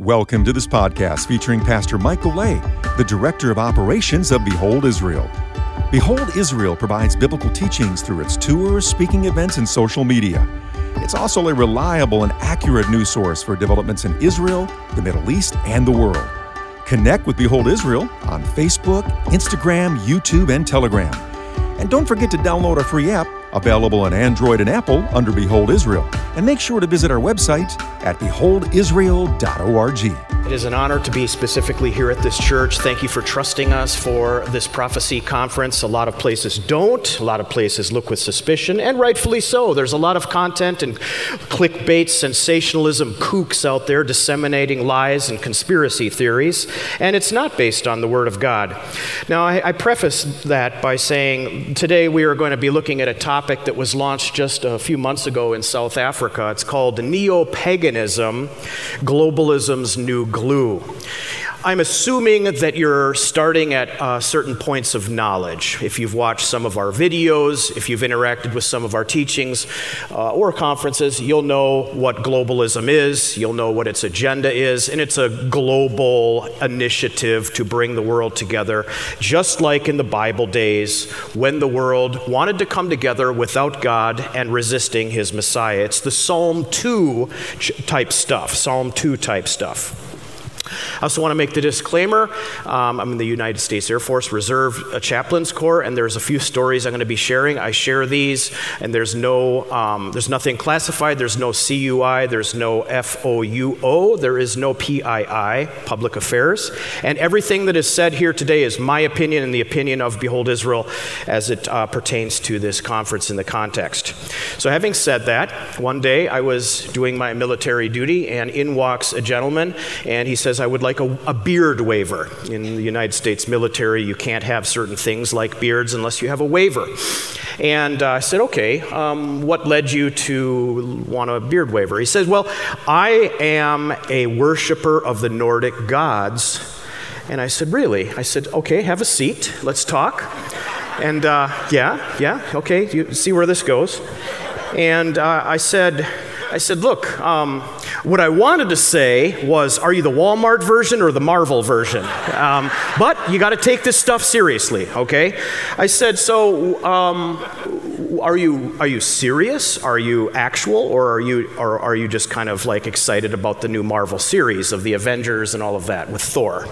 Welcome to this podcast featuring Pastor Mike Golay, the Director of Operations of Behold Israel. Behold Israel provides biblical teachings through its tours, speaking events, and social media. It's also a reliable and accurate news source for developments in Israel, the Middle East, and the world. Connect with Behold Israel on Facebook, Instagram, YouTube, and Telegram. And don't forget to download our free app, available on Android and Apple under Behold Israel. And make sure to visit our website at beholdisrael.org. It is an honor to be specifically here at this church. Thank you for trusting us for this prophecy conference. A lot of places don't, a lot of places look with suspicion, and rightfully so. There's a lot of content and clickbait, sensationalism, kooks out there disseminating lies and conspiracy theories, and it's not based on the Word of God. Now, I, I preface that by saying today we are going to be looking at a topic that was launched just a few months ago in South Africa. It's called Neo Paganism Globalism's New glue. I'm assuming that you're starting at uh, certain points of knowledge. If you've watched some of our videos, if you've interacted with some of our teachings uh, or conferences, you'll know what globalism is, you'll know what its agenda is, and it's a global initiative to bring the world together, just like in the Bible days when the world wanted to come together without God and resisting his Messiah. It's the Psalm 2 type stuff, Psalm 2 type stuff. I also want to make the disclaimer um, I'm in the United States Air Force Reserve Chaplains Corps, and there's a few stories I'm going to be sharing. I share these, and there's no, um, there's nothing classified. There's no CUI. There's no FOUO. There is no PII, Public Affairs. And everything that is said here today is my opinion and the opinion of Behold Israel as it uh, pertains to this conference in the context. So, having said that, one day I was doing my military duty, and in walks a gentleman, and he says, I would like a, a, beard waiver. In the United States military, you can't have certain things like beards unless you have a waiver. And uh, I said, okay, um, what led you to want a beard waiver? He says, well, I am a worshiper of the Nordic gods. And I said, really? I said, okay, have a seat, let's talk. And uh, yeah, yeah, okay, you see where this goes. And uh, I said, I said, look, um, what I wanted to say was, are you the Walmart version or the Marvel version? Um, but you got to take this stuff seriously, okay? I said, so um, are you are you serious? Are you actual, or are you or are you just kind of like excited about the new Marvel series of the Avengers and all of that with Thor?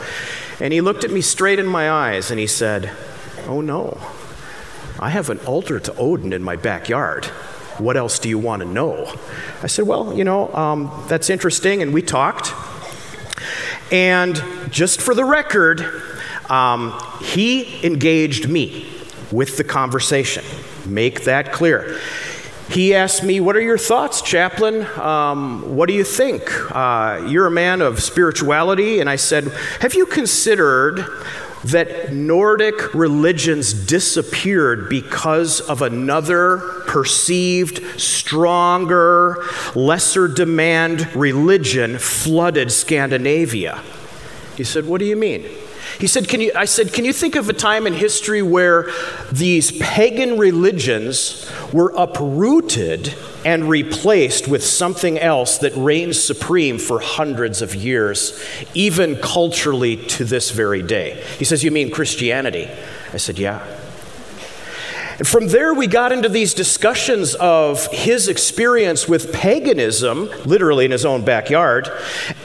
And he looked at me straight in my eyes and he said, "Oh no, I have an altar to Odin in my backyard." What else do you want to know? I said, Well, you know, um, that's interesting. And we talked. And just for the record, um, he engaged me with the conversation. Make that clear. He asked me, What are your thoughts, chaplain? Um, what do you think? Uh, you're a man of spirituality. And I said, Have you considered that Nordic religions disappeared because of another perceived, stronger, lesser demand religion flooded Scandinavia. He said, What do you mean? He said, can you, I said, Can you think of a time in history where these pagan religions were uprooted and replaced with something else that reigned supreme for hundreds of years, even culturally to this very day? He says, You mean Christianity? I said, Yeah. And from there, we got into these discussions of his experience with paganism, literally in his own backyard,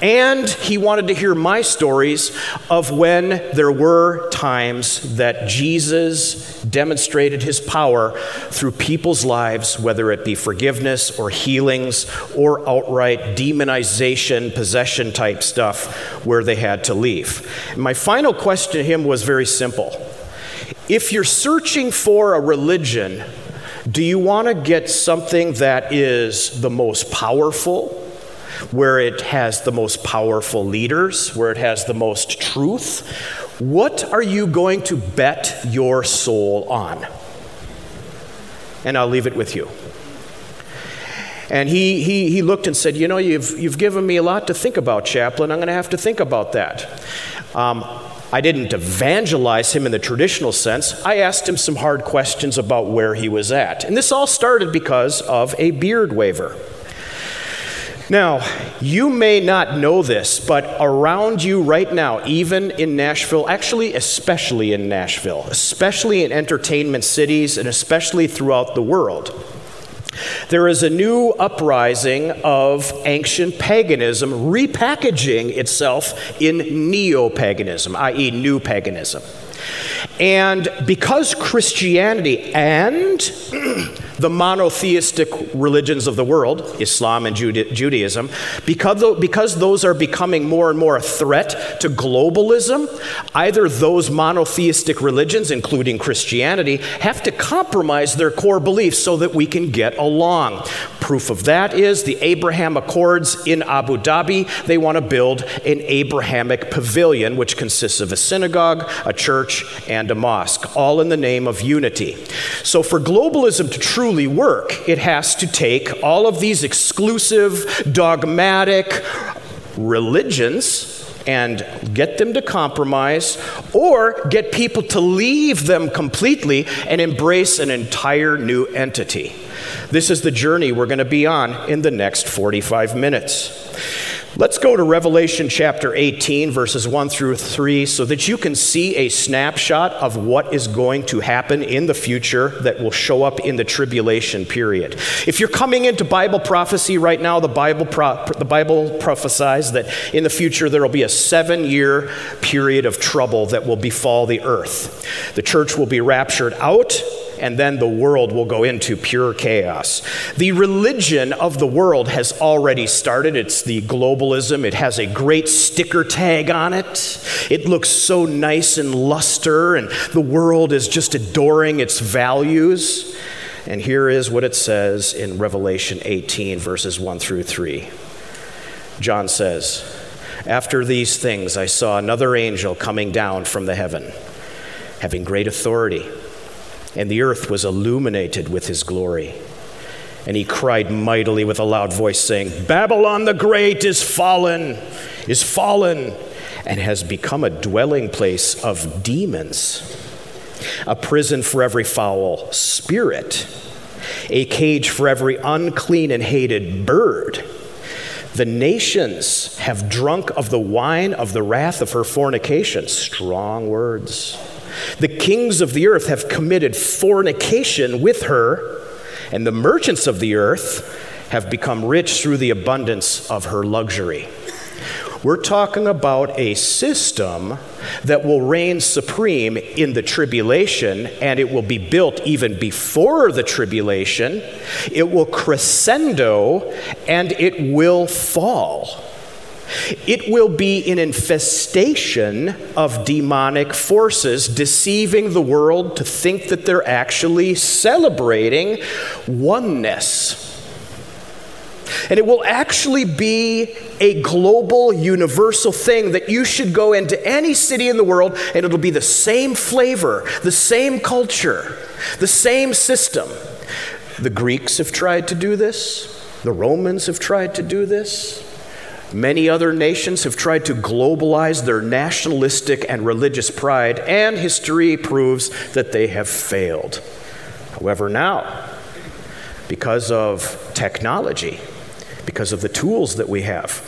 and he wanted to hear my stories of when there were times that Jesus demonstrated his power through people's lives, whether it be forgiveness or healings or outright demonization, possession type stuff, where they had to leave. And my final question to him was very simple. If you're searching for a religion, do you want to get something that is the most powerful, where it has the most powerful leaders, where it has the most truth? What are you going to bet your soul on? And I'll leave it with you. And he, he, he looked and said, You know, you've, you've given me a lot to think about, chaplain. I'm going to have to think about that. Um, I didn't evangelize him in the traditional sense. I asked him some hard questions about where he was at. And this all started because of a beard waiver. Now, you may not know this, but around you right now, even in Nashville, actually, especially in Nashville, especially in entertainment cities, and especially throughout the world, there is a new uprising of ancient paganism repackaging itself in neo paganism, i.e., new paganism. And because Christianity and the monotheistic religions of the world, Islam and Judaism, because, because those are becoming more and more a threat to globalism, either those monotheistic religions, including Christianity, have to compromise their core beliefs so that we can get along. Proof of that is the Abraham Accords in Abu Dhabi. They want to build an Abrahamic pavilion, which consists of a synagogue, a church, and a mosque, all in the name of unity. So, for globalism to truly work, it has to take all of these exclusive, dogmatic religions and get them to compromise or get people to leave them completely and embrace an entire new entity. This is the journey we're going to be on in the next 45 minutes. Let's go to Revelation chapter 18, verses 1 through 3, so that you can see a snapshot of what is going to happen in the future that will show up in the tribulation period. If you're coming into Bible prophecy right now, the Bible, pro- the Bible prophesies that in the future there will be a seven year period of trouble that will befall the earth. The church will be raptured out and then the world will go into pure chaos. The religion of the world has already started. It's the globalism. It has a great sticker tag on it. It looks so nice and luster, and the world is just adoring its values. And here is what it says in Revelation 18, verses 1 through 3. John says, After these things, I saw another angel coming down from the heaven, having great authority and the earth was illuminated with his glory. And he cried mightily with a loud voice, saying, Babylon the Great is fallen, is fallen, and has become a dwelling place of demons, a prison for every foul spirit, a cage for every unclean and hated bird. The nations have drunk of the wine of the wrath of her fornication. Strong words. The kings of the earth have committed fornication with her, and the merchants of the earth have become rich through the abundance of her luxury. We're talking about a system that will reign supreme in the tribulation, and it will be built even before the tribulation. It will crescendo, and it will fall. It will be an infestation of demonic forces deceiving the world to think that they're actually celebrating oneness. And it will actually be a global, universal thing that you should go into any city in the world and it'll be the same flavor, the same culture, the same system. The Greeks have tried to do this, the Romans have tried to do this. Many other nations have tried to globalize their nationalistic and religious pride, and history proves that they have failed. However, now, because of technology, because of the tools that we have,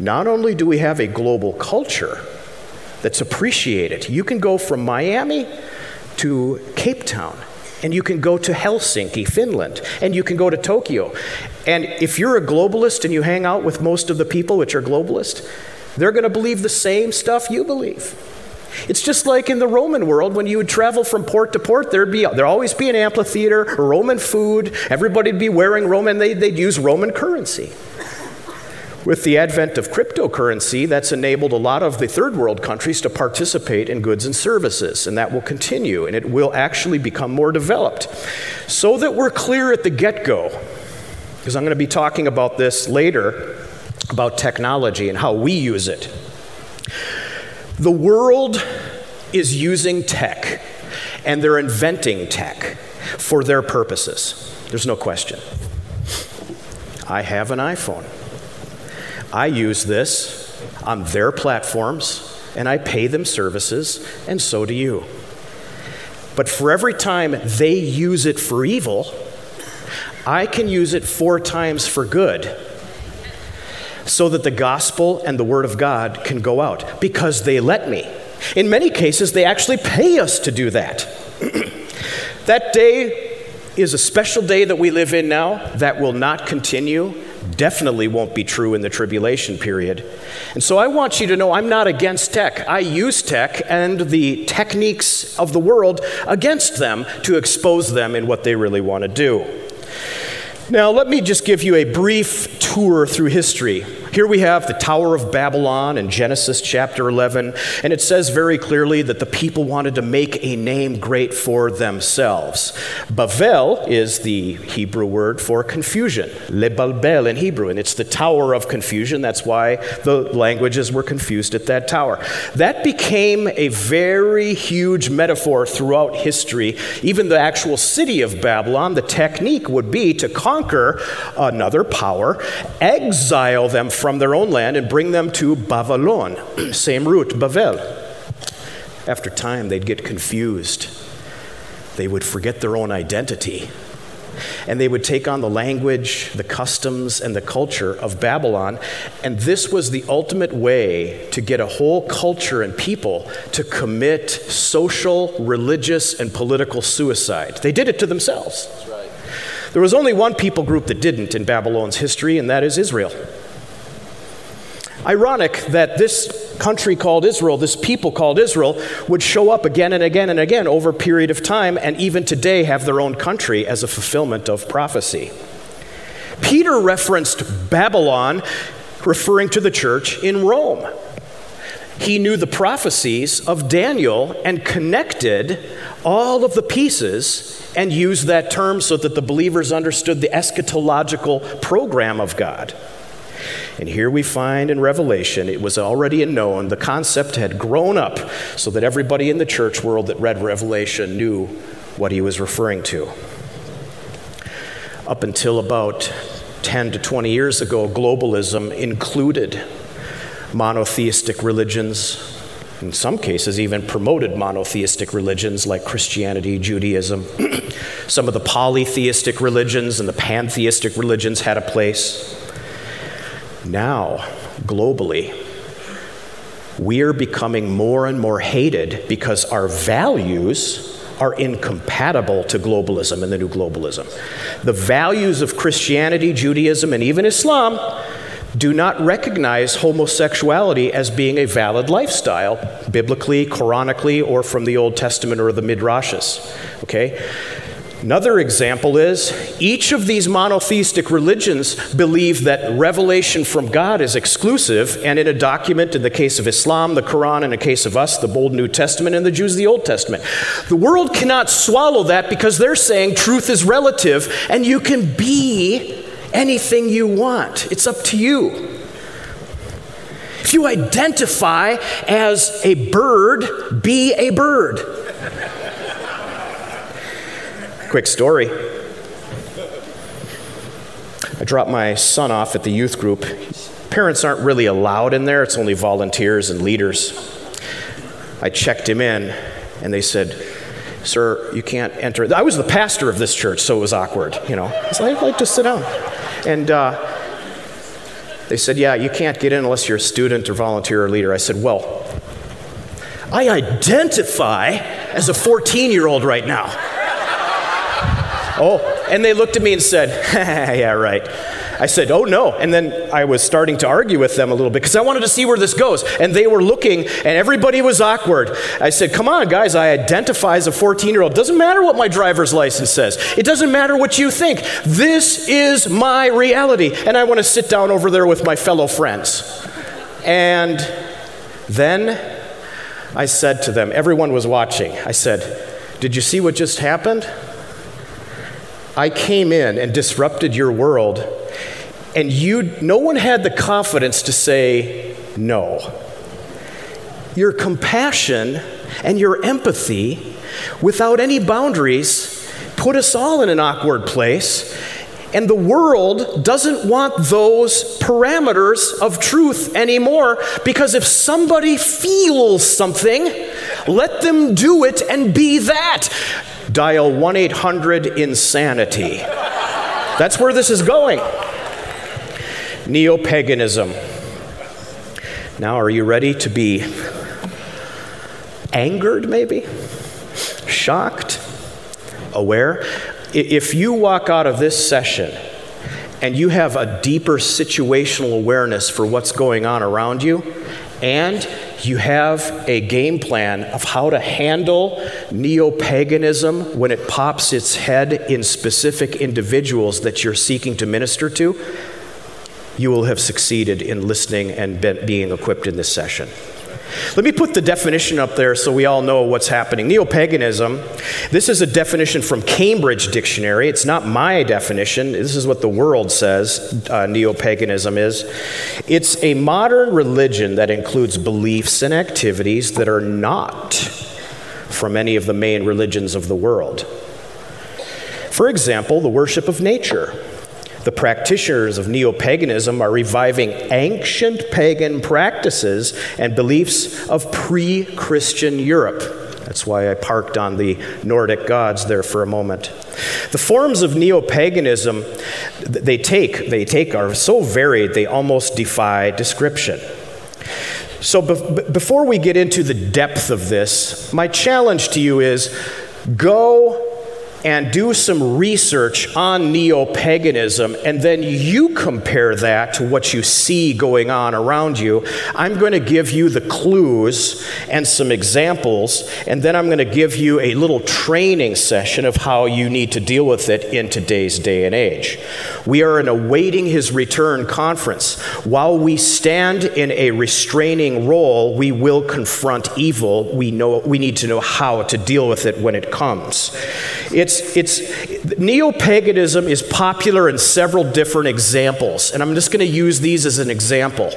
not only do we have a global culture that's appreciated, you can go from Miami to Cape Town and you can go to Helsinki, Finland, and you can go to Tokyo. And if you're a globalist and you hang out with most of the people which are globalist, they're going to believe the same stuff you believe. It's just like in the Roman world when you would travel from port to port, there'd be there'd always be an amphitheater, Roman food, everybody'd be wearing Roman, they, they'd use Roman currency. With the advent of cryptocurrency, that's enabled a lot of the third world countries to participate in goods and services, and that will continue, and it will actually become more developed. So that we're clear at the get go, because I'm going to be talking about this later about technology and how we use it. The world is using tech, and they're inventing tech for their purposes. There's no question. I have an iPhone. I use this on their platforms and I pay them services, and so do you. But for every time they use it for evil, I can use it four times for good. so that the gospel and the word of God can go out because they let me. In many cases, they actually pay us to do that. that day is a special day that we live in now that will not continue. Definitely won't be true in the tribulation period. And so I want you to know I'm not against tech. I use tech and the techniques of the world against them to expose them in what they really want to do. Now, let me just give you a brief tour through history. Here we have the Tower of Babylon in Genesis chapter 11, and it says very clearly that the people wanted to make a name great for themselves. Bavel is the Hebrew word for confusion, lebalbel in Hebrew, and it's the Tower of Confusion. That's why the languages were confused at that tower. That became a very huge metaphor throughout history. Even the actual city of Babylon, the technique would be to conquer another power, exile them from their own land and bring them to Babylon, same root, Bavel. After time, they'd get confused. They would forget their own identity. And they would take on the language, the customs, and the culture of Babylon. And this was the ultimate way to get a whole culture and people to commit social, religious, and political suicide. They did it to themselves. Right. There was only one people group that didn't in Babylon's history, and that is Israel. Ironic that this country called Israel, this people called Israel, would show up again and again and again over a period of time, and even today have their own country as a fulfillment of prophecy. Peter referenced Babylon, referring to the church in Rome. He knew the prophecies of Daniel and connected all of the pieces and used that term so that the believers understood the eschatological program of God. And here we find in Revelation, it was already known, the concept had grown up so that everybody in the church world that read Revelation knew what he was referring to. Up until about 10 to 20 years ago, globalism included monotheistic religions, in some cases, even promoted monotheistic religions like Christianity, Judaism. some of the polytheistic religions and the pantheistic religions had a place. Now, globally, we're becoming more and more hated because our values are incompatible to globalism and the new globalism. The values of Christianity, Judaism, and even Islam do not recognize homosexuality as being a valid lifestyle, biblically, Quranically, or from the Old Testament or the Midrashes. Okay? Another example is each of these monotheistic religions believe that revelation from God is exclusive, and in a document, in the case of Islam, the Quran, in the case of us, the Bold New Testament, and the Jews, the Old Testament. The world cannot swallow that because they're saying truth is relative and you can be anything you want. It's up to you. If you identify as a bird, be a bird. Quick story. I dropped my son off at the youth group. Parents aren't really allowed in there, it's only volunteers and leaders. I checked him in, and they said, Sir, you can't enter. I was the pastor of this church, so it was awkward, you know. So I'd like to sit down. And uh, they said, Yeah, you can't get in unless you're a student or volunteer or leader. I said, Well, I identify as a 14 year old right now. Oh, and they looked at me and said, Yeah, right. I said, Oh, no. And then I was starting to argue with them a little bit because I wanted to see where this goes. And they were looking, and everybody was awkward. I said, Come on, guys, I identify as a 14 year old. Doesn't matter what my driver's license says, it doesn't matter what you think. This is my reality. And I want to sit down over there with my fellow friends. And then I said to them, everyone was watching, I said, Did you see what just happened? I came in and disrupted your world, and you, no one had the confidence to say no. Your compassion and your empathy, without any boundaries, put us all in an awkward place. And the world doesn't want those parameters of truth anymore because if somebody feels something, let them do it and be that dial 1 800 Insanity. That's where this is going. Neo paganism. Now, are you ready to be angered, maybe? Shocked? Aware? If you walk out of this session and you have a deeper situational awareness for what's going on around you, and you have a game plan of how to handle neo paganism when it pops its head in specific individuals that you're seeking to minister to, you will have succeeded in listening and being equipped in this session. Let me put the definition up there so we all know what's happening. Neo paganism, this is a definition from Cambridge Dictionary. It's not my definition. This is what the world says uh, neo paganism is. It's a modern religion that includes beliefs and activities that are not from any of the main religions of the world. For example, the worship of nature the practitioners of neo paganism are reviving ancient pagan practices and beliefs of pre Christian Europe. That's why I parked on the Nordic gods there for a moment. The forms of neo paganism they take, they take are so varied they almost defy description. So, be- before we get into the depth of this, my challenge to you is go and do some research on neo paganism, and then you compare that to what you see going on around you. I'm going to give you the clues and some examples, and then I'm going to give you a little training session of how you need to deal with it in today's day and age. We are in awaiting his return conference. While we stand in a restraining role, we will confront evil. We, know, we need to know how to deal with it when it comes. It's, it's, Neo paganism is popular in several different examples, and I'm just going to use these as an example.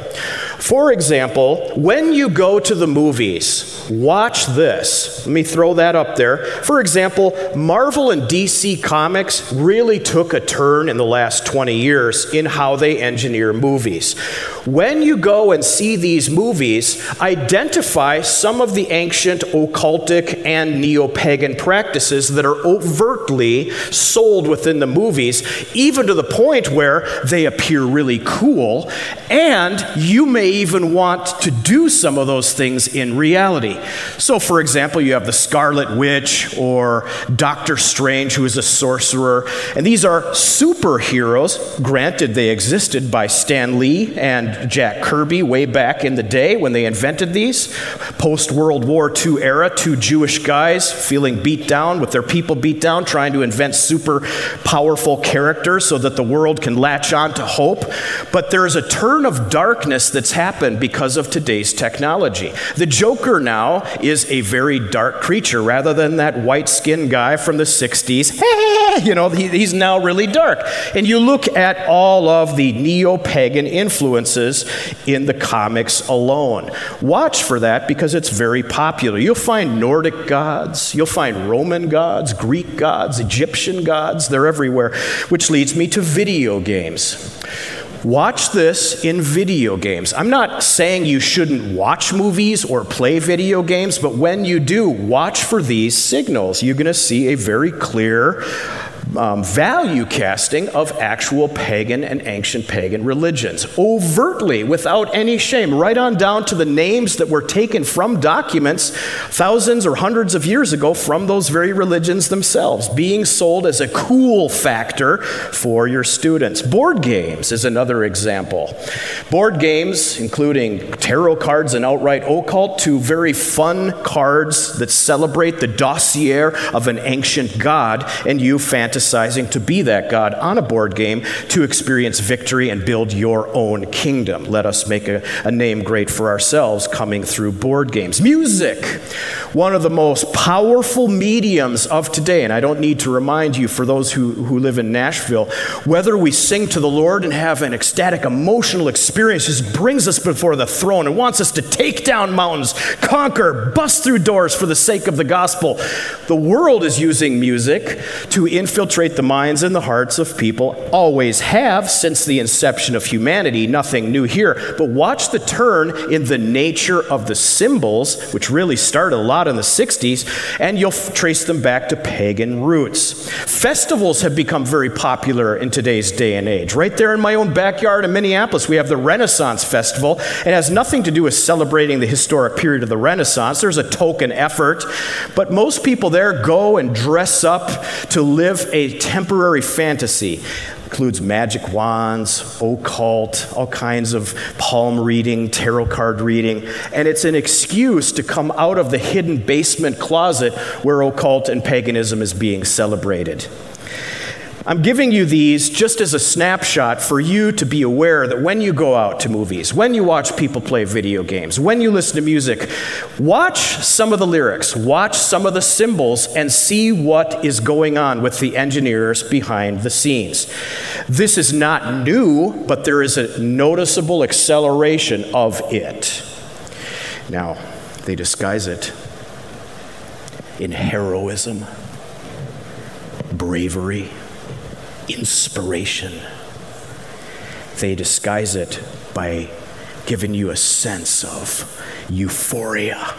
For example, when you go to the movies, watch this. Let me throw that up there. For example, Marvel and DC Comics really took a turn in the last 20 years in how they engineer movies. When you go and see these movies, identify some of the ancient occultic and neo pagan practices that are overtly sold within the movies, even to the point where they appear really cool, and you may even want to do some of those things in reality. So, for example, you have the Scarlet Witch or Doctor Strange, who is a sorcerer, and these are superheroes. Granted, they existed by Stan Lee and Jack Kirby way back in the day when they invented these. Post World War II era, two Jewish guys feeling beat down with their people beat down, trying to invent super powerful characters so that the world can latch on to hope. But there is a turn of darkness that's happened because of today's technology. The Joker now is a very dark creature rather than that white skinned guy from the 60s. you know, he, he's now really dark. And you look at all of the neo pagan influences in the comics alone. Watch for that because it's very popular. You'll find Nordic gods, you'll find Roman gods, Greek gods, Egyptian gods, they're everywhere, which leads me to video games. Watch this in video games. I'm not saying you shouldn't watch movies or play video games, but when you do, watch for these signals. You're going to see a very clear um, value casting of actual pagan and ancient pagan religions, overtly, without any shame, right on down to the names that were taken from documents thousands or hundreds of years ago from those very religions themselves, being sold as a cool factor for your students. Board games is another example. Board games, including tarot cards and outright occult, to very fun cards that celebrate the dossier of an ancient god, and you fantasizing to be that God on a board game to experience victory and build your own kingdom. Let us make a, a name great for ourselves coming through board games. Music, one of the most powerful mediums of today, and I don't need to remind you for those who, who live in Nashville, whether we sing to the Lord and have an ecstatic emotional experience just brings us before the throne and wants us to take down mountains, conquer, bust through doors for the sake of the gospel. The world is using music to infiltrate infiltrate the minds and the hearts of people, always have since the inception of humanity. Nothing new here. But watch the turn in the nature of the symbols, which really started a lot in the 60s, and you'll f- trace them back to pagan roots. Festivals have become very popular in today's day and age. Right there in my own backyard in Minneapolis, we have the Renaissance Festival. It has nothing to do with celebrating the historic period of the Renaissance. There's a token effort, but most people there go and dress up to live a temporary fantasy. Includes magic wands, occult, all kinds of palm reading, tarot card reading, and it's an excuse to come out of the hidden basement closet where occult and paganism is being celebrated. I'm giving you these just as a snapshot for you to be aware that when you go out to movies, when you watch people play video games, when you listen to music, watch some of the lyrics, watch some of the symbols, and see what is going on with the engineers behind the scenes. This is not new, but there is a noticeable acceleration of it. Now, they disguise it in heroism, bravery inspiration. They disguise it by giving you a sense of euphoria.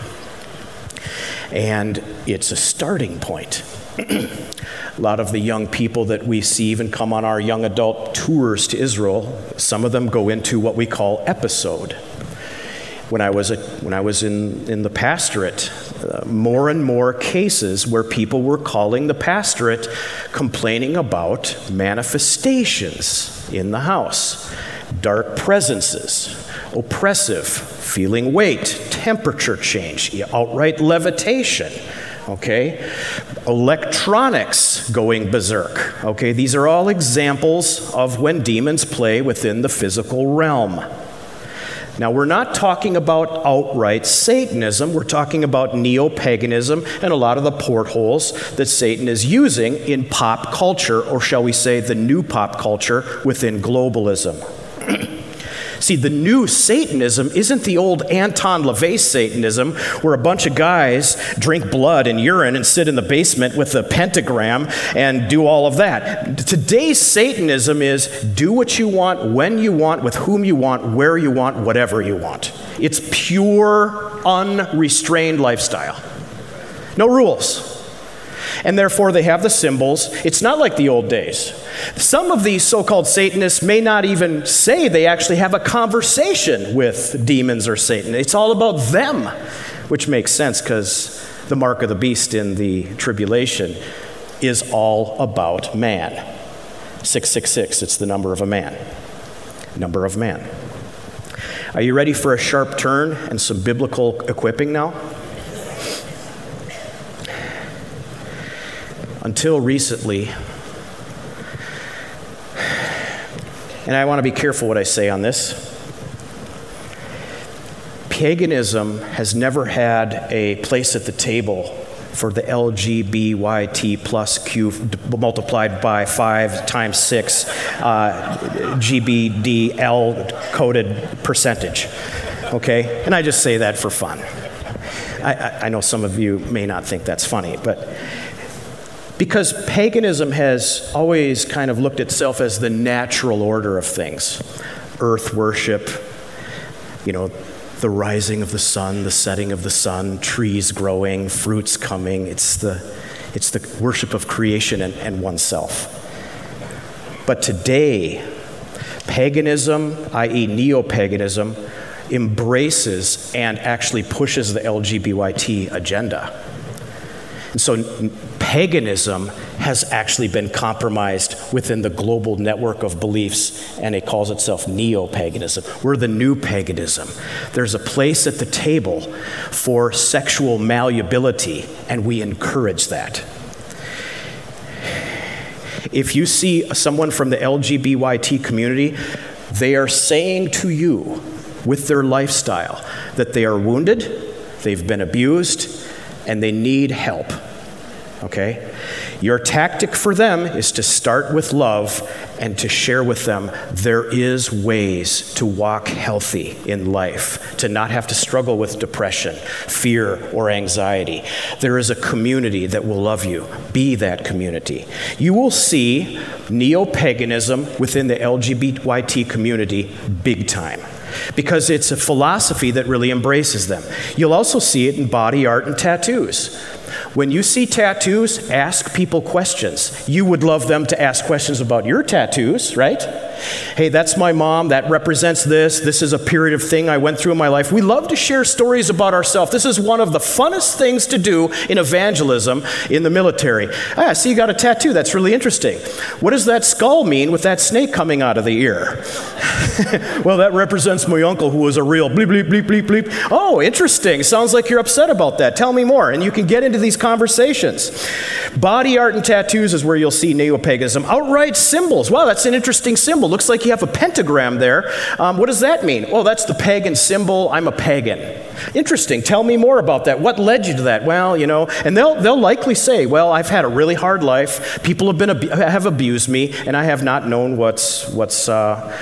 And it's a starting point. a lot of the young people that we see even come on our young adult tours to Israel, some of them go into what we call episode when I was, a, when I was in, in the pastorate, more and more cases where people were calling the pastorate complaining about manifestations in the house, dark presences, oppressive, feeling weight, temperature change, outright levitation okay? Electronics going berserk, okay? These are all examples of when demons play within the physical realm. Now, we're not talking about outright Satanism. We're talking about neo paganism and a lot of the portholes that Satan is using in pop culture, or shall we say, the new pop culture within globalism. See, the new Satanism isn't the old Anton LaVey Satanism where a bunch of guys drink blood and urine and sit in the basement with a pentagram and do all of that. Today's Satanism is do what you want, when you want, with whom you want, where you want, whatever you want. It's pure, unrestrained lifestyle. No rules and therefore they have the symbols. It's not like the old days. Some of these so called Satanists may not even say they actually have a conversation with demons or Satan. It's all about them, which makes sense because the mark of the beast in the tribulation is all about man. 666, it's the number of a man. Number of man. Are you ready for a sharp turn and some biblical equipping now? Until recently, and I want to be careful what I say on this. Paganism has never had a place at the table for the LGBYT plus Q multiplied by 5 times 6 uh, GBDL coded percentage. Okay? And I just say that for fun. I, I know some of you may not think that's funny, but because paganism has always kind of looked itself as the natural order of things earth worship, you know, the rising of the sun, the setting of the sun, trees growing, fruits coming. It's the, it's the worship of creation and, and oneself. But today, paganism, i.e., neo paganism, embraces and actually pushes the LGBTY agenda. And so paganism has actually been compromised within the global network of beliefs, and it calls itself neo paganism. We're the new paganism. There's a place at the table for sexual malleability, and we encourage that. If you see someone from the LGBTY community, they are saying to you with their lifestyle that they are wounded, they've been abused, and they need help. Okay? Your tactic for them is to start with love and to share with them there is ways to walk healthy in life, to not have to struggle with depression, fear, or anxiety. There is a community that will love you. Be that community. You will see neo paganism within the LGBT community big time because it's a philosophy that really embraces them. You'll also see it in body art and tattoos. When you see tattoos, ask people questions. You would love them to ask questions about your tattoos, right? Hey, that's my mom. That represents this. This is a period of thing I went through in my life. We love to share stories about ourselves. This is one of the funnest things to do in evangelism in the military. Ah, see, you got a tattoo. That's really interesting. What does that skull mean with that snake coming out of the ear? well, that represents my uncle who was a real bleep, bleep, bleep, bleep, bleep. Oh, interesting. Sounds like you're upset about that. Tell me more. And you can get into these conversations. Body art and tattoos is where you'll see neo paganism. Outright symbols. Wow, that's an interesting symbol. Looks like you have a pentagram there. Um, what does that mean? Well, that's the pagan symbol. I'm a pagan. Interesting. Tell me more about that. What led you to that? Well, you know, and they'll, they'll likely say, well, I've had a really hard life. People have, been, have abused me, and I have not known what's, what's uh,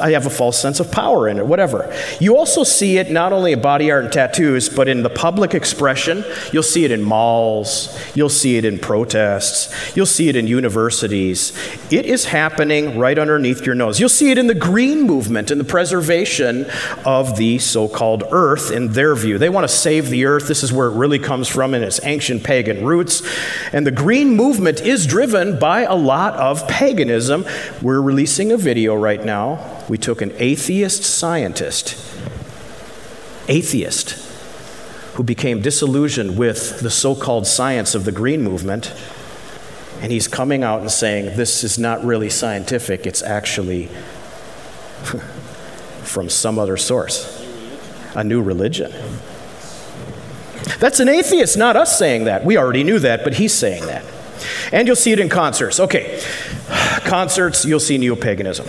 I have a false sense of power in it, whatever. You also see it not only in body art and tattoos, but in the public expression. You'll see it in malls. You'll see it in protests. You'll see it in universities. It is happening right underneath your nose. You'll see it in the green movement and the preservation of the so called earth in their view. They want to save the earth. This is where it really comes from in its ancient pagan roots. And the green movement is driven by a lot of paganism. We're releasing a video right now. We took an atheist scientist, atheist, who became disillusioned with the so called science of the green movement. And he's coming out and saying, This is not really scientific, it's actually from some other source a new religion. That's an atheist, not us saying that. We already knew that, but he's saying that. And you'll see it in concerts. Okay, concerts, you'll see neo paganism.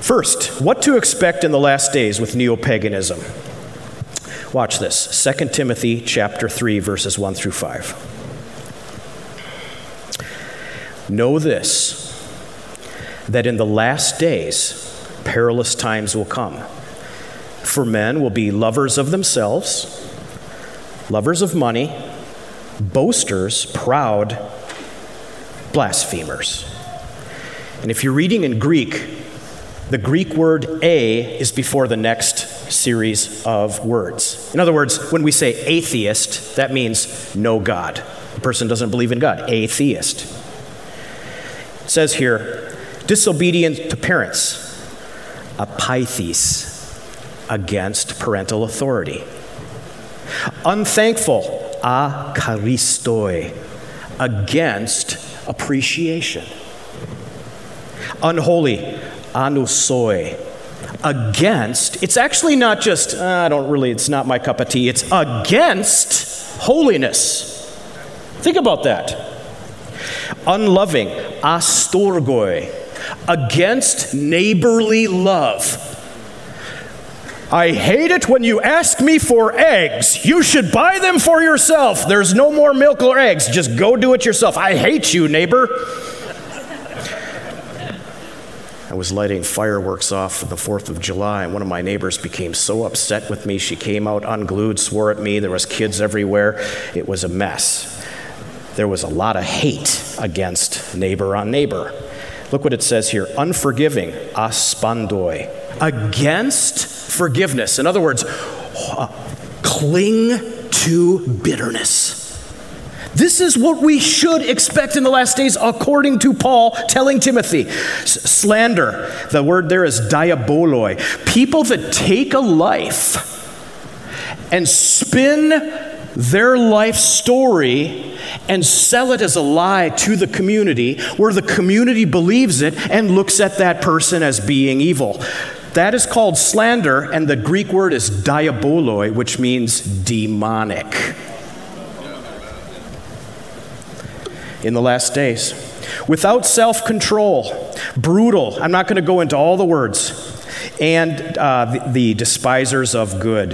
First, what to expect in the last days with neo paganism. Watch this 2 Timothy chapter 3 verses 1 through 5. Know this that in the last days perilous times will come for men will be lovers of themselves, lovers of money, boasters, proud, blasphemers. And if you're reading in Greek, the Greek word a is before the next series of words. In other words, when we say atheist, that means no God. The person doesn't believe in God. Atheist. It says here, disobedient to parents, apithes against parental authority. Unthankful, acharistoi, against appreciation. Unholy, anusoi, against, it's actually not just, uh, I don't really, it's not my cup of tea, it's against holiness. Think about that. Unloving, astorgoi, against neighborly love. I hate it when you ask me for eggs. You should buy them for yourself. There's no more milk or eggs. Just go do it yourself. I hate you, neighbor. I was lighting fireworks off for the 4th of July, and one of my neighbors became so upset with me. She came out unglued, swore at me. There was kids everywhere. It was a mess. There was a lot of hate against neighbor on neighbor. Look what it says here unforgiving, aspandoi, against forgiveness. In other words, uh, cling to bitterness. This is what we should expect in the last days, according to Paul telling Timothy. Slander, the word there is diaboloi. People that take a life and spin their life story and sell it as a lie to the community, where the community believes it and looks at that person as being evil. That is called slander, and the Greek word is diaboloi, which means demonic. In the last days, without self control, brutal. I'm not going to go into all the words. And uh, the, the despisers of good.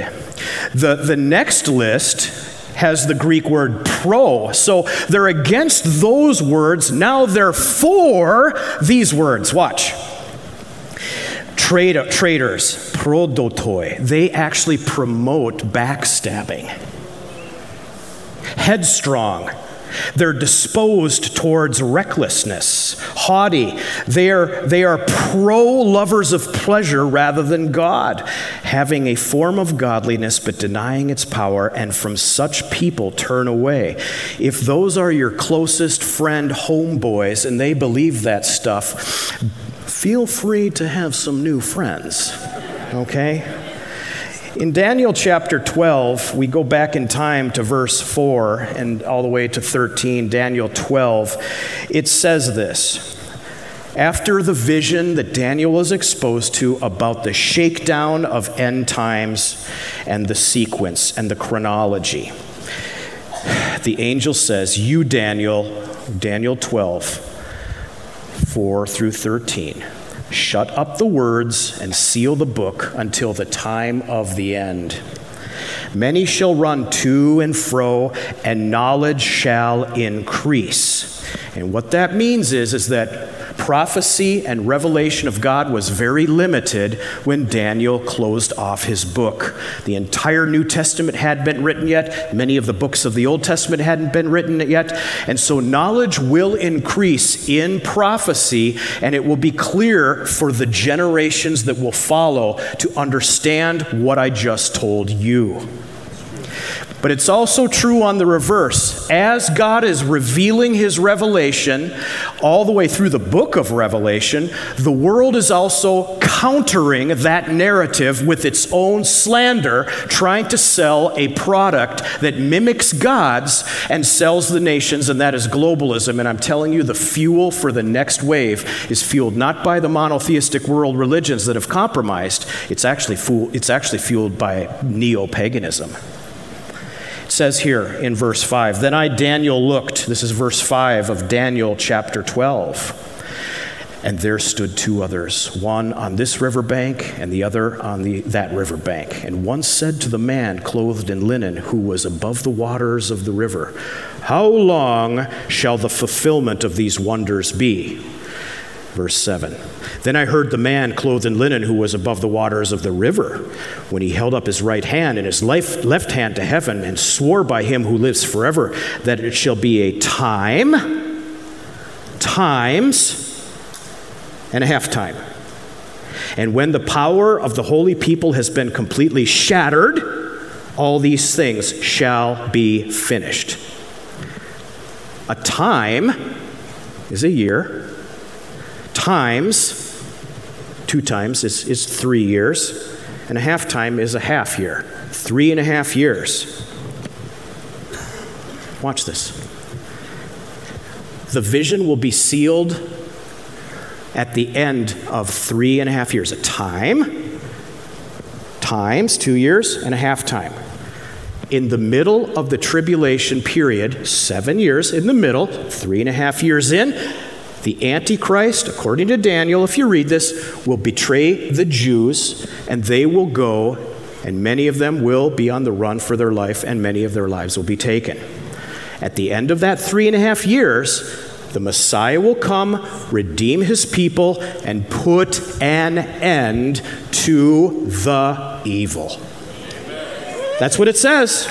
The, the next list has the Greek word pro. So they're against those words. Now they're for these words. Watch. Trade, traders, prodotoi, they actually promote backstabbing. Headstrong, they're disposed towards recklessness, haughty. They are, they are pro lovers of pleasure rather than God, having a form of godliness but denying its power, and from such people turn away. If those are your closest friend homeboys and they believe that stuff, feel free to have some new friends, okay? In Daniel chapter 12, we go back in time to verse 4 and all the way to 13, Daniel 12. It says this After the vision that Daniel was exposed to about the shakedown of end times and the sequence and the chronology, the angel says, You, Daniel, Daniel 12, 4 through 13 Shut up the words and seal the book until the time of the end. Many shall run to and fro, and knowledge shall increase. And what that means is, is that prophecy and revelation of God was very limited when Daniel closed off his book. The entire New Testament hadn't been written yet, many of the books of the Old Testament hadn't been written yet, and so knowledge will increase in prophecy, and it will be clear for the generations that will follow to understand what I just told you. But it's also true on the reverse. As God is revealing his revelation all the way through the book of Revelation, the world is also countering that narrative with its own slander, trying to sell a product that mimics God's and sells the nations, and that is globalism. And I'm telling you, the fuel for the next wave is fueled not by the monotheistic world religions that have compromised, it's actually, it's actually fueled by neo paganism says here in verse 5 Then I, Daniel, looked. This is verse 5 of Daniel chapter 12. And there stood two others, one on this riverbank and the other on the, that riverbank. And one said to the man clothed in linen who was above the waters of the river, How long shall the fulfillment of these wonders be? Verse 7 Then I heard the man clothed in linen who was above the waters of the river, when he held up his right hand and his left hand to heaven, and swore by him who lives forever that it shall be a time, times, and a half time. And when the power of the holy people has been completely shattered, all these things shall be finished. A time is a year times, two times is, is three years, and a half time is a half year. Three and a half years. Watch this. The vision will be sealed at the end of three and a half years. A time, times two years, and a half time. In the middle of the tribulation period, seven years in the middle, three and a half years in, the Antichrist, according to Daniel, if you read this, will betray the Jews, and they will go, and many of them will be on the run for their life, and many of their lives will be taken. At the end of that three and a half years, the Messiah will come, redeem his people, and put an end to the evil. That's what it says.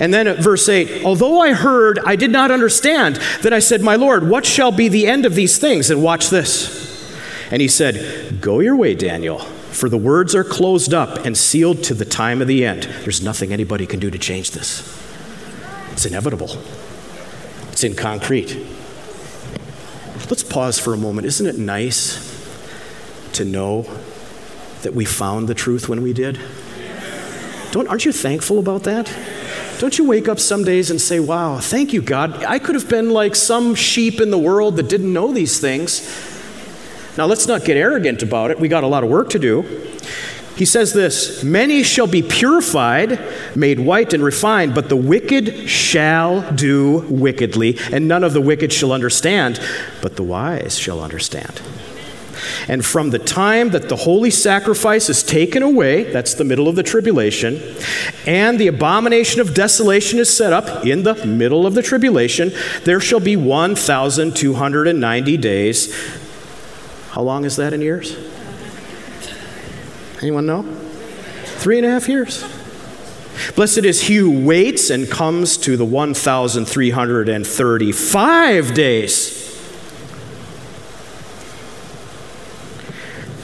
And then at verse 8, although I heard, I did not understand. Then I said, My Lord, what shall be the end of these things? And watch this. And he said, Go your way, Daniel, for the words are closed up and sealed to the time of the end. There's nothing anybody can do to change this. It's inevitable, it's in concrete. Let's pause for a moment. Isn't it nice to know that we found the truth when we did? Don't, aren't you thankful about that? Don't you wake up some days and say, Wow, thank you, God. I could have been like some sheep in the world that didn't know these things. Now, let's not get arrogant about it. We got a lot of work to do. He says this Many shall be purified, made white and refined, but the wicked shall do wickedly, and none of the wicked shall understand, but the wise shall understand. And from the time that the holy sacrifice is taken away, that's the middle of the tribulation, and the abomination of desolation is set up in the middle of the tribulation, there shall be 1,290 days. How long is that in years? Anyone know? Three and a half years. Blessed is he who waits and comes to the 1,335 days.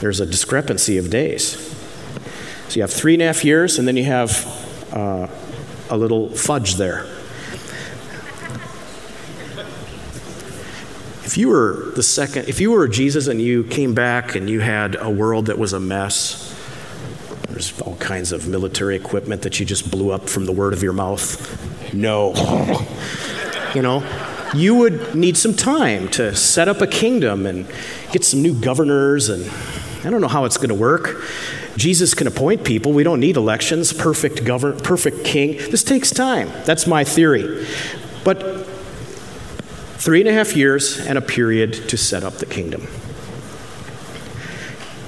There's a discrepancy of days. So you have three and a half years, and then you have uh, a little fudge there. If you were the second, if you were Jesus and you came back and you had a world that was a mess, there's all kinds of military equipment that you just blew up from the word of your mouth. No. you know, you would need some time to set up a kingdom and get some new governors and I don't know how it's going to work. Jesus can appoint people. We don't need elections, perfect govern, perfect king. This takes time. That's my theory. But three and a half years and a period to set up the kingdom.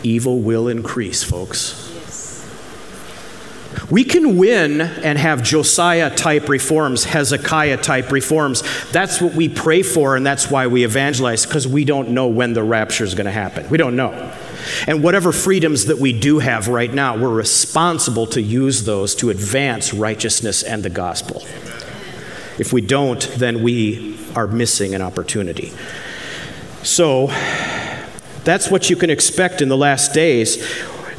Evil will increase, folks. We can win and have Josiah type reforms, Hezekiah type reforms. That's what we pray for, and that's why we evangelize, because we don't know when the rapture is going to happen. We don't know. And whatever freedoms that we do have right now, we're responsible to use those to advance righteousness and the gospel. If we don't, then we are missing an opportunity. So, that's what you can expect in the last days.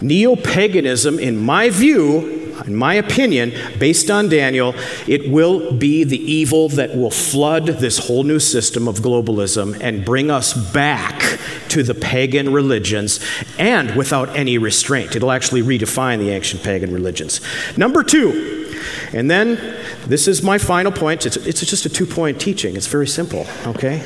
Neo paganism, in my view, in my opinion, based on Daniel, it will be the evil that will flood this whole new system of globalism and bring us back to the pagan religions and without any restraint. It'll actually redefine the ancient pagan religions. Number two, and then this is my final point. It's, it's just a two point teaching, it's very simple, okay?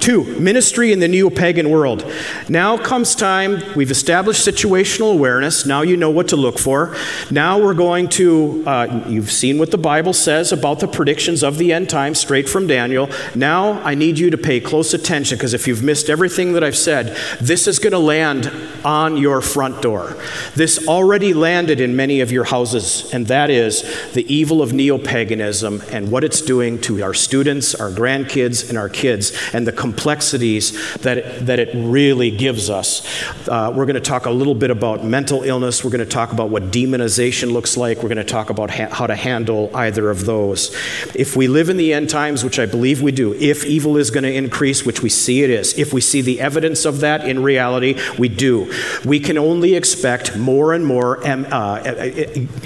Two, ministry in the neo pagan world. Now comes time, we've established situational awareness. Now you know what to look for. Now we're going to, uh, you've seen what the Bible says about the predictions of the end times straight from Daniel. Now I need you to pay close attention because if you've missed everything that I've said, this is going to land on your front door. This already landed in many of your houses, and that is the evil of neo paganism and what it's doing to our students, our grandkids, and our kids, and the complexities that it, that it really gives us. Uh, we're going to talk a little bit about mental illness. We're going to talk about what demonization looks like. We're going to talk about ha- how to handle either of those. If we live in the end times, which I believe we do, if evil is going to increase, which we see it is, if we see the evidence of that in reality, we do. We can only expect more and more uh,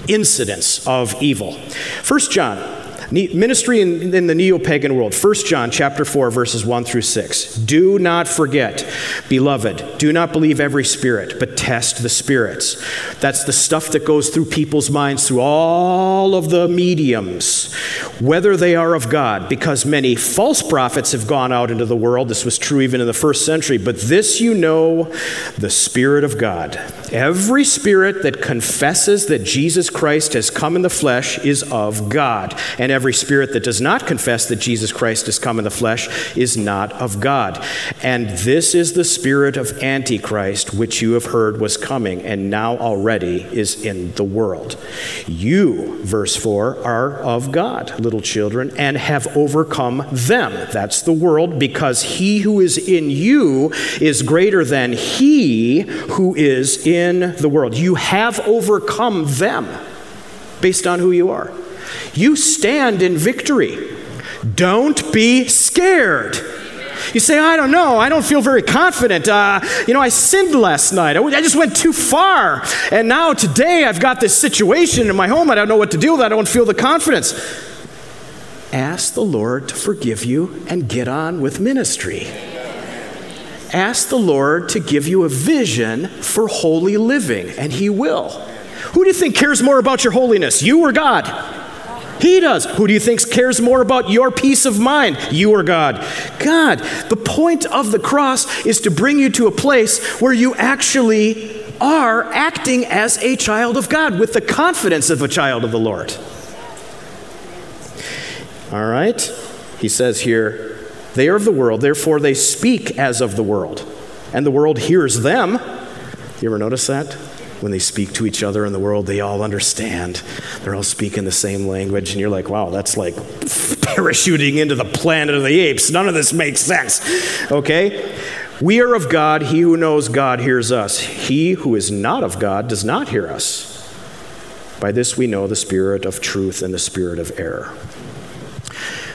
incidents of evil. First John Ministry in, in the neo pagan world. 1 John chapter 4, verses 1 through 6. Do not forget, beloved, do not believe every spirit, but test the spirits. That's the stuff that goes through people's minds through all of the mediums, whether they are of God, because many false prophets have gone out into the world. This was true even in the first century. But this you know the Spirit of God. Every spirit that confesses that Jesus Christ has come in the flesh is of God. And every spirit that does not confess that Jesus Christ has come in the flesh is not of God. And this is the spirit of Antichrist, which you have heard was coming and now already is in the world. You, verse 4, are of God, little children, and have overcome them. That's the world, because he who is in you is greater than he who is in the world. You have overcome them based on who you are. You stand in victory. Don't be scared. You say, I don't know. I don't feel very confident. Uh, you know, I sinned last night. I, I just went too far. And now today I've got this situation in my home. I don't know what to do with. I don't feel the confidence. Ask the Lord to forgive you and get on with ministry. Ask the Lord to give you a vision for holy living, and He will. Who do you think cares more about your holiness, you or God? He does. Who do you think cares more about your peace of mind? You or God? God. The point of the cross is to bring you to a place where you actually are acting as a child of God with the confidence of a child of the Lord. All right? He says here, they are of the world, therefore they speak as of the world. and the world hears them. You ever notice that? When they speak to each other in the world, they all understand. They're all speaking the same language, and you're like, wow, that's like parachuting into the planet of the apes. None of this makes sense. Okay? We are of God. He who knows God hears us. He who is not of God does not hear us. By this we know the spirit of truth and the spirit of error.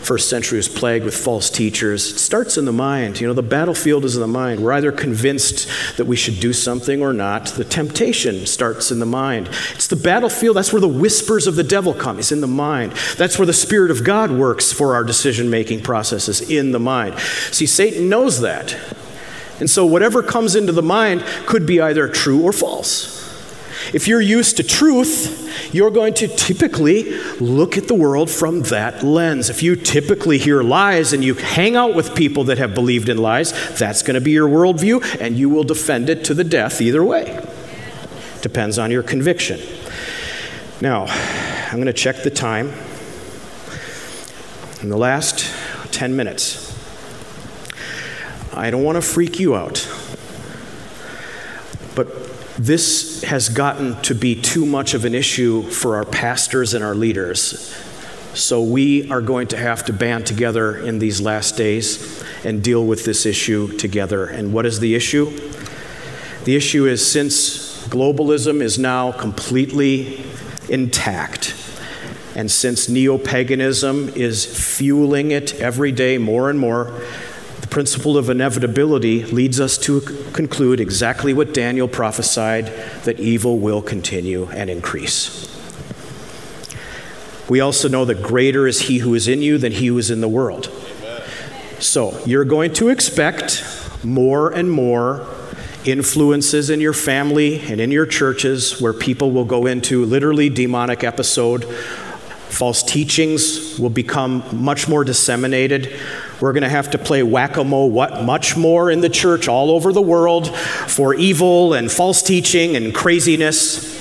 First century was plagued with false teachers. It starts in the mind. You know, the battlefield is in the mind. We're either convinced that we should do something or not. The temptation starts in the mind. It's the battlefield. That's where the whispers of the devil come, is in the mind. That's where the Spirit of God works for our decision making processes, in the mind. See, Satan knows that. And so whatever comes into the mind could be either true or false. If you're used to truth, you're going to typically look at the world from that lens. If you typically hear lies and you hang out with people that have believed in lies, that's going to be your worldview, and you will defend it to the death either way. Depends on your conviction. Now, I'm going to check the time. In the last 10 minutes, I don't want to freak you out, but this has gotten to be too much of an issue for our pastors and our leaders. So we are going to have to band together in these last days and deal with this issue together. And what is the issue? The issue is since globalism is now completely intact, and since neo paganism is fueling it every day more and more, principle of inevitability leads us to conclude exactly what Daniel prophesied that evil will continue and increase. We also know that greater is he who is in you than he who is in the world. So you're going to expect more and more influences in your family and in your churches where people will go into literally demonic episode. False teachings will become much more disseminated. We're going to have to play whack a mole what much more in the church all over the world for evil and false teaching and craziness.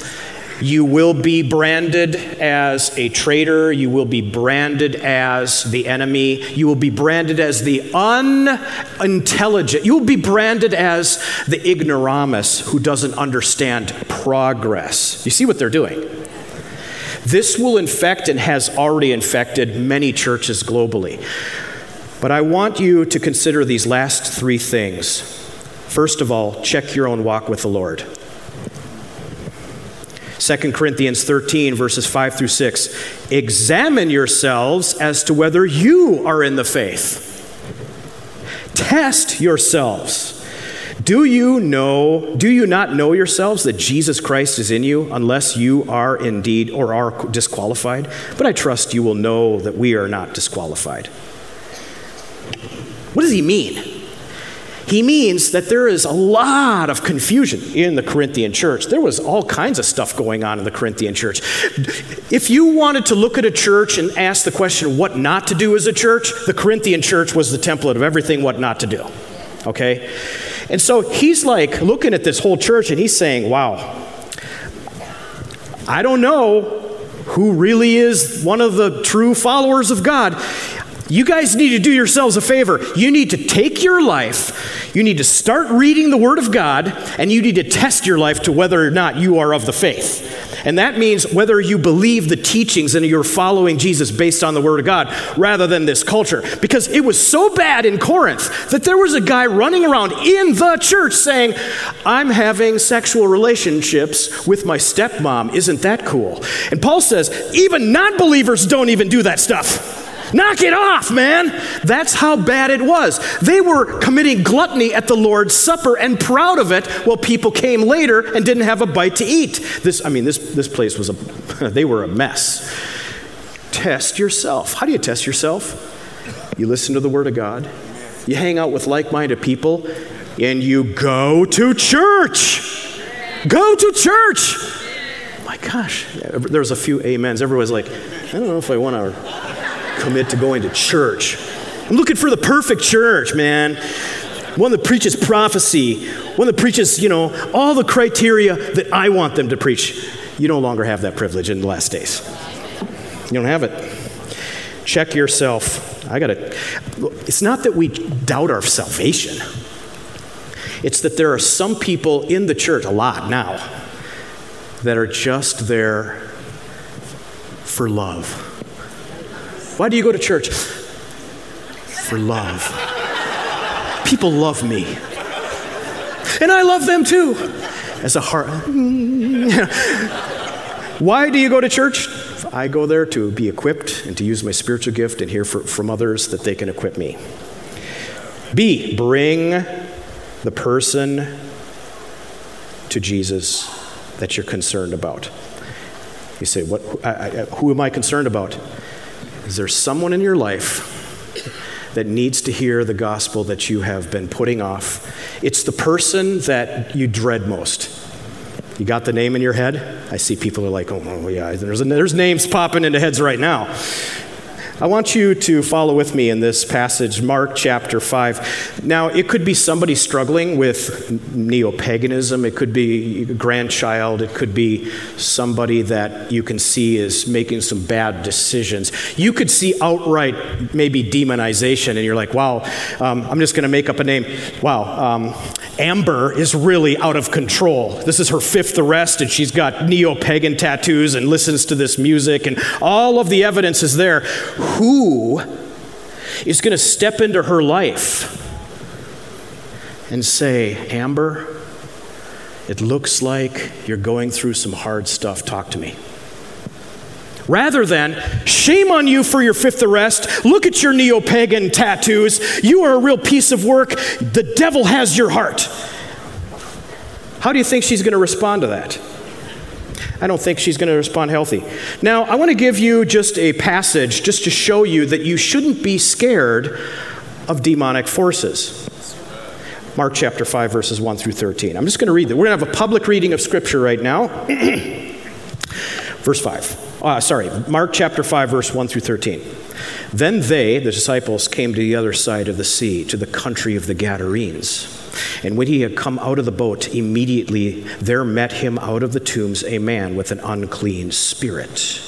You will be branded as a traitor. You will be branded as the enemy. You will be branded as the unintelligent. You will be branded as the ignoramus who doesn't understand progress. You see what they're doing? This will infect and has already infected many churches globally. But I want you to consider these last three things. First of all, check your own walk with the Lord. 2 Corinthians 13, verses 5 through 6. Examine yourselves as to whether you are in the faith. Test yourselves. Do you know, do you not know yourselves that Jesus Christ is in you, unless you are indeed or are disqualified? But I trust you will know that we are not disqualified. What does he mean? He means that there is a lot of confusion in the Corinthian church. There was all kinds of stuff going on in the Corinthian church. If you wanted to look at a church and ask the question, what not to do as a church, the Corinthian church was the template of everything what not to do. Okay? And so he's like looking at this whole church and he's saying, wow, I don't know who really is one of the true followers of God. You guys need to do yourselves a favor. You need to take your life, you need to start reading the Word of God, and you need to test your life to whether or not you are of the faith. And that means whether you believe the teachings and you're following Jesus based on the Word of God rather than this culture. Because it was so bad in Corinth that there was a guy running around in the church saying, I'm having sexual relationships with my stepmom. Isn't that cool? And Paul says, even non believers don't even do that stuff. Knock it off, man. That's how bad it was. They were committing gluttony at the Lord's Supper and proud of it while people came later and didn't have a bite to eat. This, I mean, this, this place was a, they were a mess. Test yourself. How do you test yourself? You listen to the Word of God, you hang out with like minded people, and you go to church. Go to church. my gosh. There was a few amens. Everyone's like, I don't know if I want to commit to going to church. I'm looking for the perfect church, man. One that preaches prophecy, one that preaches, you know, all the criteria that I want them to preach. You no longer have that privilege in the last days. You don't have it. Check yourself. I got to. It's not that we doubt our salvation. It's that there are some people in the church, a lot now, that are just there for love. Why do you go to church? For love. People love me. And I love them too. As a heart. Why do you go to church? I go there to be equipped and to use my spiritual gift and hear for, from others that they can equip me. B, bring the person to Jesus that you're concerned about. You say, what, I, I, Who am I concerned about? Is there someone in your life that needs to hear the gospel that you have been putting off? It's the person that you dread most. You got the name in your head? I see people are like, oh, oh yeah, there's, there's names popping into heads right now. I want you to follow with me in this passage, Mark chapter 5. Now, it could be somebody struggling with neo paganism, it could be a grandchild, it could be somebody that you can see is making some bad decisions. You could see outright maybe demonization, and you're like, wow, um, I'm just going to make up a name. Wow, um, Amber is really out of control. This is her fifth arrest, and she's got neo pagan tattoos and listens to this music, and all of the evidence is there who is going to step into her life and say, Amber, it looks like you're going through some hard stuff. Talk to me. Rather than, shame on you for your fifth arrest. Look at your neo pagan tattoos. You are a real piece of work. The devil has your heart. How do you think she's going to respond to that? I don't think she's going to respond healthy. Now, I want to give you just a passage just to show you that you shouldn't be scared of demonic forces. Mark chapter 5, verses 1 through 13. I'm just going to read that. We're going to have a public reading of Scripture right now. Verse 5. Uh, sorry, Mark chapter 5, verse 1 through 13. Then they, the disciples, came to the other side of the sea, to the country of the Gadarenes. And when he had come out of the boat, immediately there met him out of the tombs a man with an unclean spirit,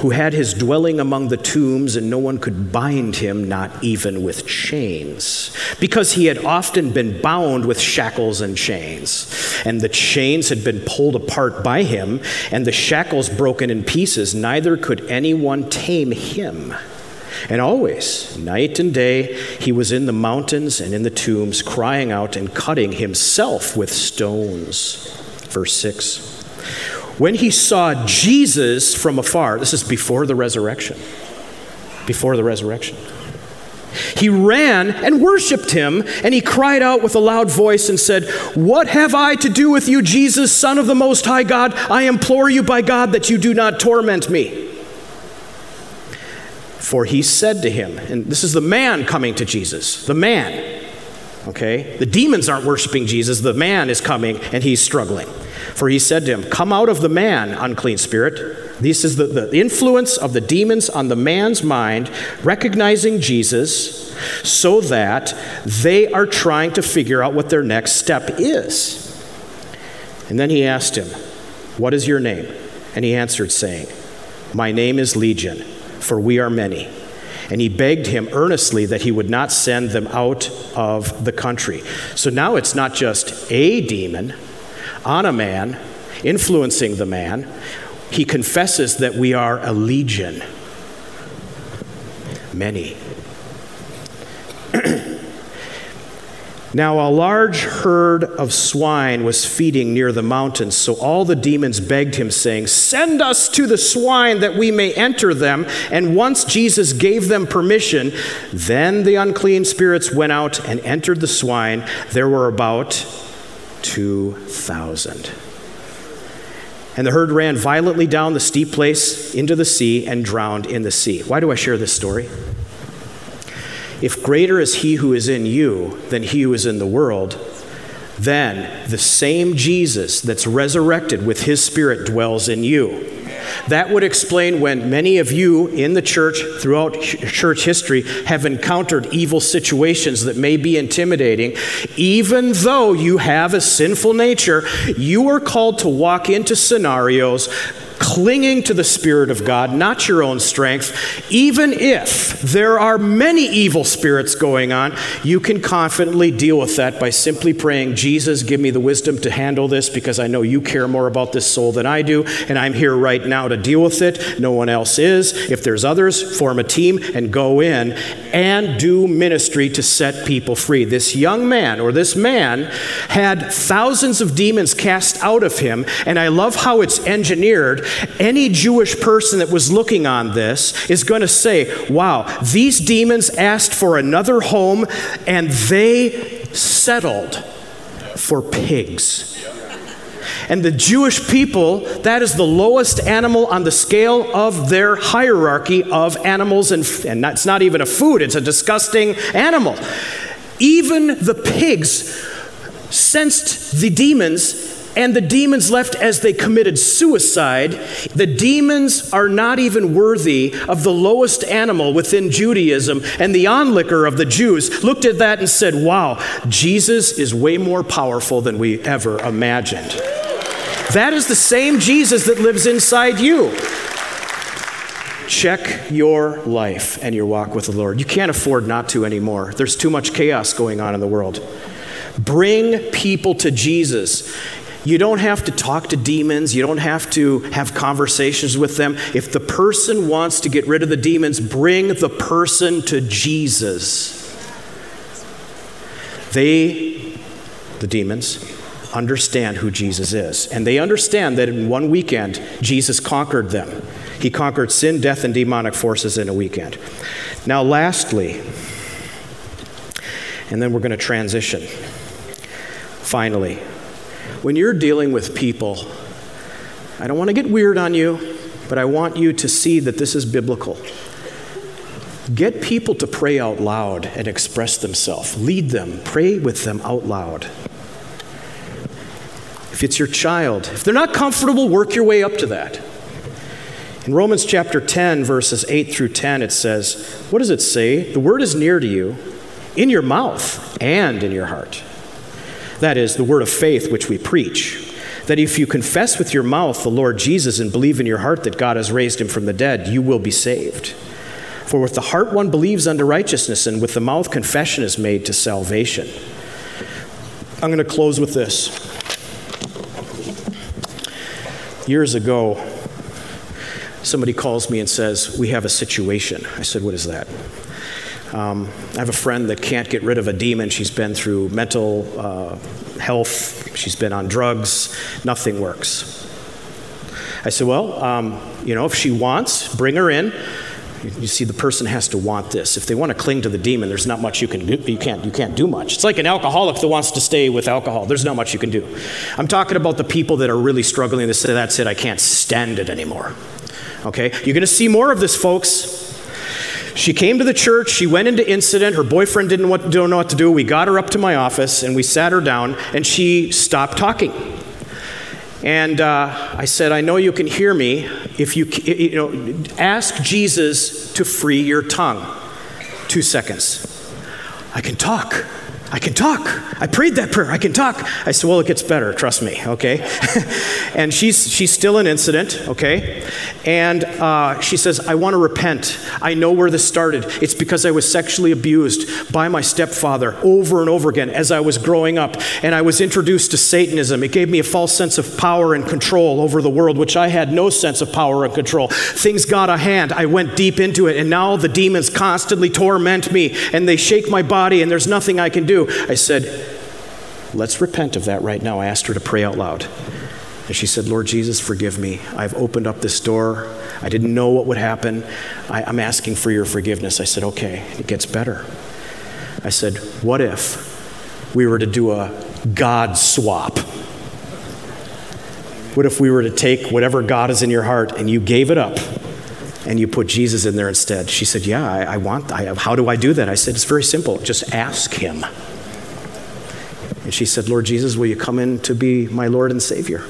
who had his dwelling among the tombs, and no one could bind him, not even with chains, because he had often been bound with shackles and chains. And the chains had been pulled apart by him, and the shackles broken in pieces. Neither could anyone tame him. And always, night and day, he was in the mountains and in the tombs, crying out and cutting himself with stones. Verse 6. When he saw Jesus from afar, this is before the resurrection, before the resurrection. He ran and worshiped him, and he cried out with a loud voice and said, What have I to do with you, Jesus, Son of the Most High God? I implore you by God that you do not torment me. For he said to him, and this is the man coming to Jesus, the man. Okay? The demons aren't worshiping Jesus, the man is coming and he's struggling. For he said to him, Come out of the man, unclean spirit. This is the, the influence of the demons on the man's mind, recognizing Jesus, so that they are trying to figure out what their next step is. And then he asked him, What is your name? And he answered, saying, My name is Legion for we are many. And he begged him earnestly that he would not send them out of the country. So now it's not just a demon on a man, influencing the man. He confesses that we are a legion. Many. Now, a large herd of swine was feeding near the mountains, so all the demons begged him, saying, Send us to the swine that we may enter them. And once Jesus gave them permission, then the unclean spirits went out and entered the swine. There were about 2,000. And the herd ran violently down the steep place into the sea and drowned in the sea. Why do I share this story? If greater is he who is in you than he who is in the world, then the same Jesus that's resurrected with his spirit dwells in you. That would explain when many of you in the church throughout church history have encountered evil situations that may be intimidating. Even though you have a sinful nature, you are called to walk into scenarios clinging to the Spirit of God, not your own strength. Even if there are many evil spirits going on, you can confidently deal with that by simply praying, Jesus, give me the wisdom to handle this because I know you care more about this soul than I do, and I'm here right now to deal with it. No one else is. If there's others, form a team and go in and do ministry to set people free. This young man or this man had thousands of demons cast out of him, and I love how it's engineered. Any Jewish person that was looking on this is going to say, wow, these demons asked for another home and they settled for pigs. And the Jewish people, that is the lowest animal on the scale of their hierarchy of animals, and, and it's not even a food, it's a disgusting animal. Even the pigs sensed the demons and the demons left as they committed suicide. The demons are not even worthy of the lowest animal within Judaism. And the onlooker of the Jews looked at that and said, Wow, Jesus is way more powerful than we ever imagined. That is the same Jesus that lives inside you. Check your life and your walk with the Lord. You can't afford not to anymore. There's too much chaos going on in the world. Bring people to Jesus. You don't have to talk to demons. You don't have to have conversations with them. If the person wants to get rid of the demons, bring the person to Jesus. They, the demons, understand who Jesus is. And they understand that in one weekend, Jesus conquered them. He conquered sin, death, and demonic forces in a weekend. Now, lastly, and then we're going to transition. Finally, when you're dealing with people, I don't want to get weird on you, but I want you to see that this is biblical. Get people to pray out loud and express themselves. Lead them, pray with them out loud. If it's your child, if they're not comfortable, work your way up to that. In Romans chapter 10, verses 8 through 10, it says, What does it say? The word is near to you, in your mouth and in your heart. That is, the word of faith which we preach. That if you confess with your mouth the Lord Jesus and believe in your heart that God has raised him from the dead, you will be saved. For with the heart one believes unto righteousness, and with the mouth confession is made to salvation. I'm going to close with this. Years ago, somebody calls me and says, We have a situation. I said, What is that? Um, I have a friend that can't get rid of a demon. She's been through mental uh, health, she's been on drugs, nothing works. I said, Well, um, you know, if she wants, bring her in. You see, the person has to want this. If they want to cling to the demon, there's not much you can do. You can't, you can't do much. It's like an alcoholic that wants to stay with alcohol. There's not much you can do. I'm talking about the people that are really struggling to say, that's it, I can't stand it anymore. Okay? You're going to see more of this, folks. She came to the church. She went into incident. Her boyfriend didn't what, don't know what to do. We got her up to my office and we sat her down, and she stopped talking. And uh, I said, I know you can hear me. If you, you know, ask Jesus to free your tongue. Two seconds. I can talk. I can talk. I prayed that prayer. I can talk. I said, Well, it gets better, trust me, okay? and she's, she's still an incident, okay? And uh, she says, I want to repent. I know where this started. It's because I was sexually abused by my stepfather over and over again as I was growing up. And I was introduced to Satanism. It gave me a false sense of power and control over the world, which I had no sense of power and control. Things got a hand. I went deep into it. And now the demons constantly torment me and they shake my body, and there's nothing I can do. I said, Let's repent of that right now. I asked her to pray out loud. And she said, Lord Jesus, forgive me. I've opened up this door. I didn't know what would happen. I, am asking for your forgiveness. I said, Okay, it gets better. I said, What if we were to do a God swap? What if we were to take whatever God is in your heart and you gave it up and you put Jesus in there instead? She said, Yeah, I, I want, I, how do I do that? I said, It's very simple. Just ask Him. And she said, Lord Jesus, will you come in to be my Lord and Savior?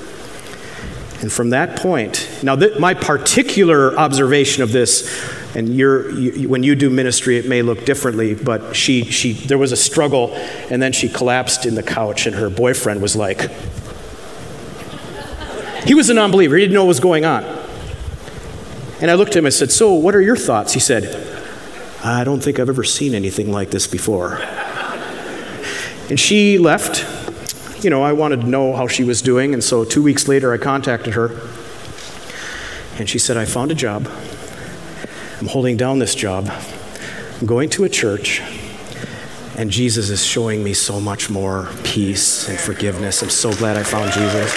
And from that point, now th- my particular observation of this, and you, when you do ministry, it may look differently, but she, she, there was a struggle, and then she collapsed in the couch, and her boyfriend was like, he was a non believer, he didn't know what was going on. And I looked at him and said, So, what are your thoughts? He said, I don't think I've ever seen anything like this before. And she left. You know, I wanted to know how she was doing, and so two weeks later I contacted her. And she said, I found a job. I'm holding down this job. I'm going to a church, and Jesus is showing me so much more peace and forgiveness. I'm so glad I found Jesus.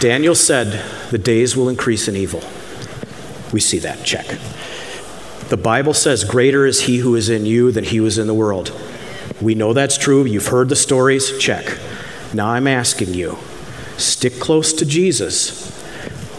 Daniel said, The days will increase in evil. We see that, check. The Bible says, Greater is he who is in you than he who is in the world. We know that's true. You've heard the stories, check. Now I'm asking you stick close to Jesus.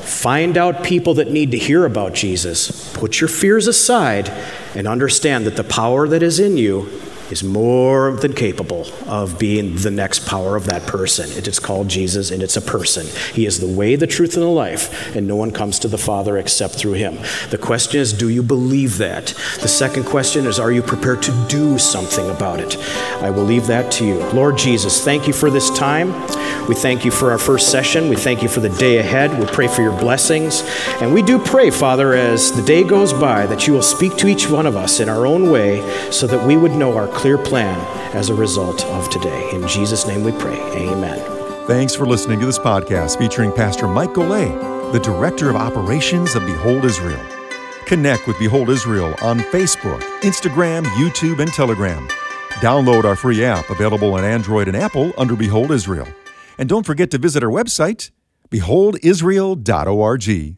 Find out people that need to hear about Jesus. Put your fears aside and understand that the power that is in you is more than capable of being the next power of that person. It is called Jesus, and it's a person. He is the way, the truth, and the life, and no one comes to the Father except through him. The question is, do you believe that? The second question is, are you prepared to do something about it? I will leave that to you. Lord Jesus, thank you for this time. We thank you for our first session. We thank you for the day ahead. We pray for your blessings. And we do pray, Father, as the day goes by, that you will speak to each one of us in our own way so that we would know our clear plan as a result of today. In Jesus' name we pray. Amen. Thanks for listening to this podcast featuring Pastor Mike Golay, the Director of Operations of Behold Israel. Connect with Behold Israel on Facebook, Instagram, YouTube, and Telegram. Download our free app available on Android and Apple under Behold Israel. And don't forget to visit our website, beholdisrael.org.